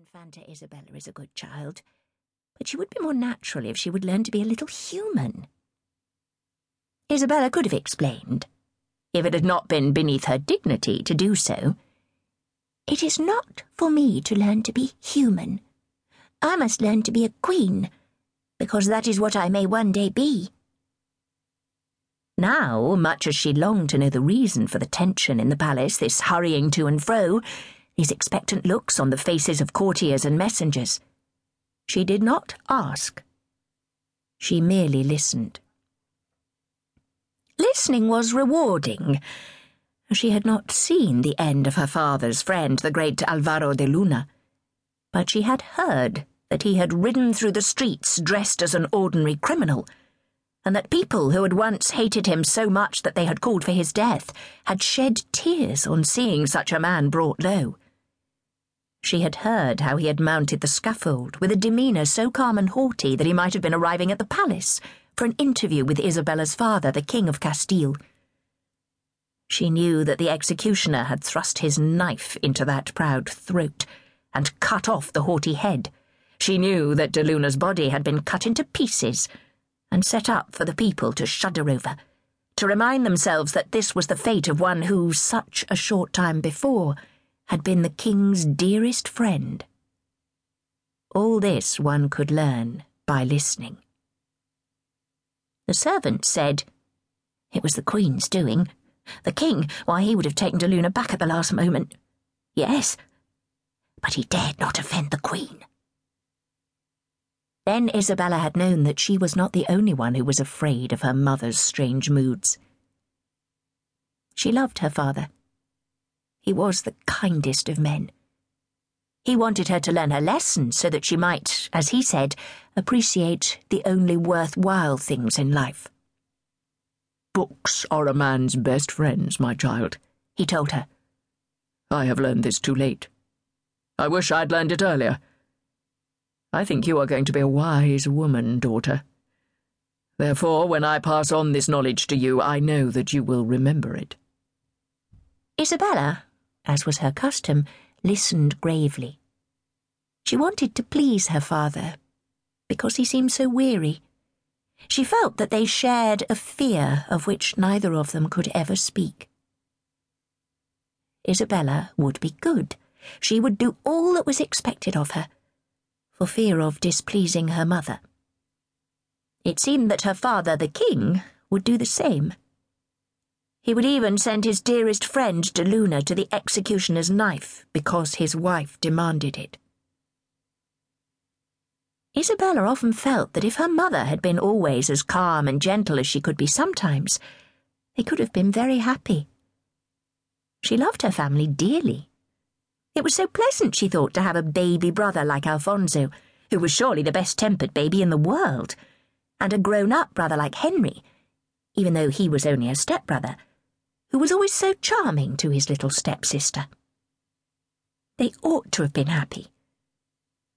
Infanta Isabella is a good child, but she would be more natural if she would learn to be a little human. Isabella could have explained, if it had not been beneath her dignity to do so. It is not for me to learn to be human. I must learn to be a queen, because that is what I may one day be. Now, much as she longed to know the reason for the tension in the palace, this hurrying to and fro, these expectant looks on the faces of courtiers and messengers. She did not ask. She merely listened. Listening was rewarding. She had not seen the end of her father's friend, the great Alvaro de Luna, but she had heard that he had ridden through the streets dressed as an ordinary criminal, and that people who had once hated him so much that they had called for his death had shed tears on seeing such a man brought low. She had heard how he had mounted the scaffold with a demeanour so calm and haughty that he might have been arriving at the palace for an interview with Isabella's father, the King of Castile. She knew that the executioner had thrust his knife into that proud throat and cut off the haughty head. She knew that De Luna's body had been cut into pieces and set up for the people to shudder over, to remind themselves that this was the fate of one who, such a short time before, had been the king's dearest friend. All this one could learn by listening. The servant said, It was the queen's doing. The king, why, he would have taken De Luna back at the last moment. Yes, but he dared not offend the queen. Then Isabella had known that she was not the only one who was afraid of her mother's strange moods. She loved her father he was the kindest of men. He wanted her to learn her lesson so that she might, as he said, appreciate the only worthwhile things in life. Books are a man's best friends, my child, he told her. I have learned this too late. I wish I'd learned it earlier. I think you are going to be a wise woman, daughter. Therefore, when I pass on this knowledge to you, I know that you will remember it. Isabella, as was her custom, listened gravely. She wanted to please her father, because he seemed so weary. She felt that they shared a fear of which neither of them could ever speak. Isabella would be good. She would do all that was expected of her, for fear of displeasing her mother. It seemed that her father, the king, would do the same. He would even send his dearest friend De Luna to the executioner's knife because his wife demanded it. Isabella often felt that if her mother had been always as calm and gentle as she could be sometimes, they could have been very happy. She loved her family dearly. It was so pleasant, she thought, to have a baby brother like Alfonso, who was surely the best tempered baby in the world, and a grown up brother like Henry, even though he was only a stepbrother who was always so charming to his little stepsister. They ought to have been happy,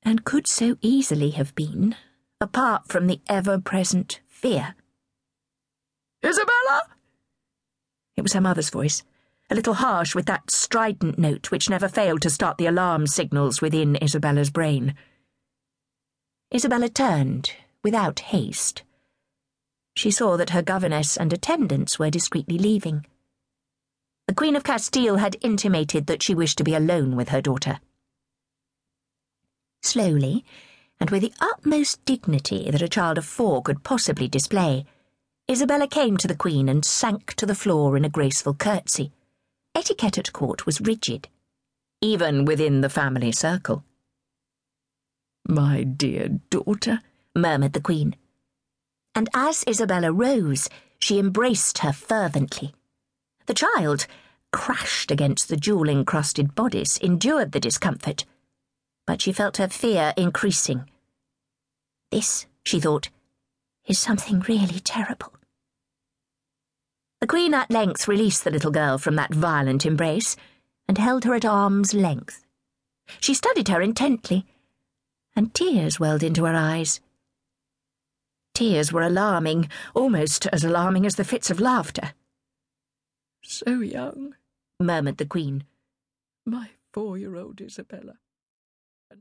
and could so easily have been, apart from the ever present fear. Isabella! It was her mother's voice, a little harsh with that strident note which never failed to start the alarm signals within Isabella's brain. Isabella turned, without haste. She saw that her governess and attendants were discreetly leaving. The Queen of Castile had intimated that she wished to be alone with her daughter. Slowly, and with the utmost dignity that a child of four could possibly display, Isabella came to the Queen and sank to the floor in a graceful curtsy. Etiquette at court was rigid, even within the family circle. My dear daughter, murmured the Queen. And as Isabella rose, she embraced her fervently. The child, crashed against the jewel encrusted bodice, endured the discomfort, but she felt her fear increasing. This, she thought, is something really terrible. The Queen at length released the little girl from that violent embrace and held her at arm's length. She studied her intently, and tears welled into her eyes. Tears were alarming, almost as alarming as the fits of laughter. So young, murmured the Queen. My four year old Isabella.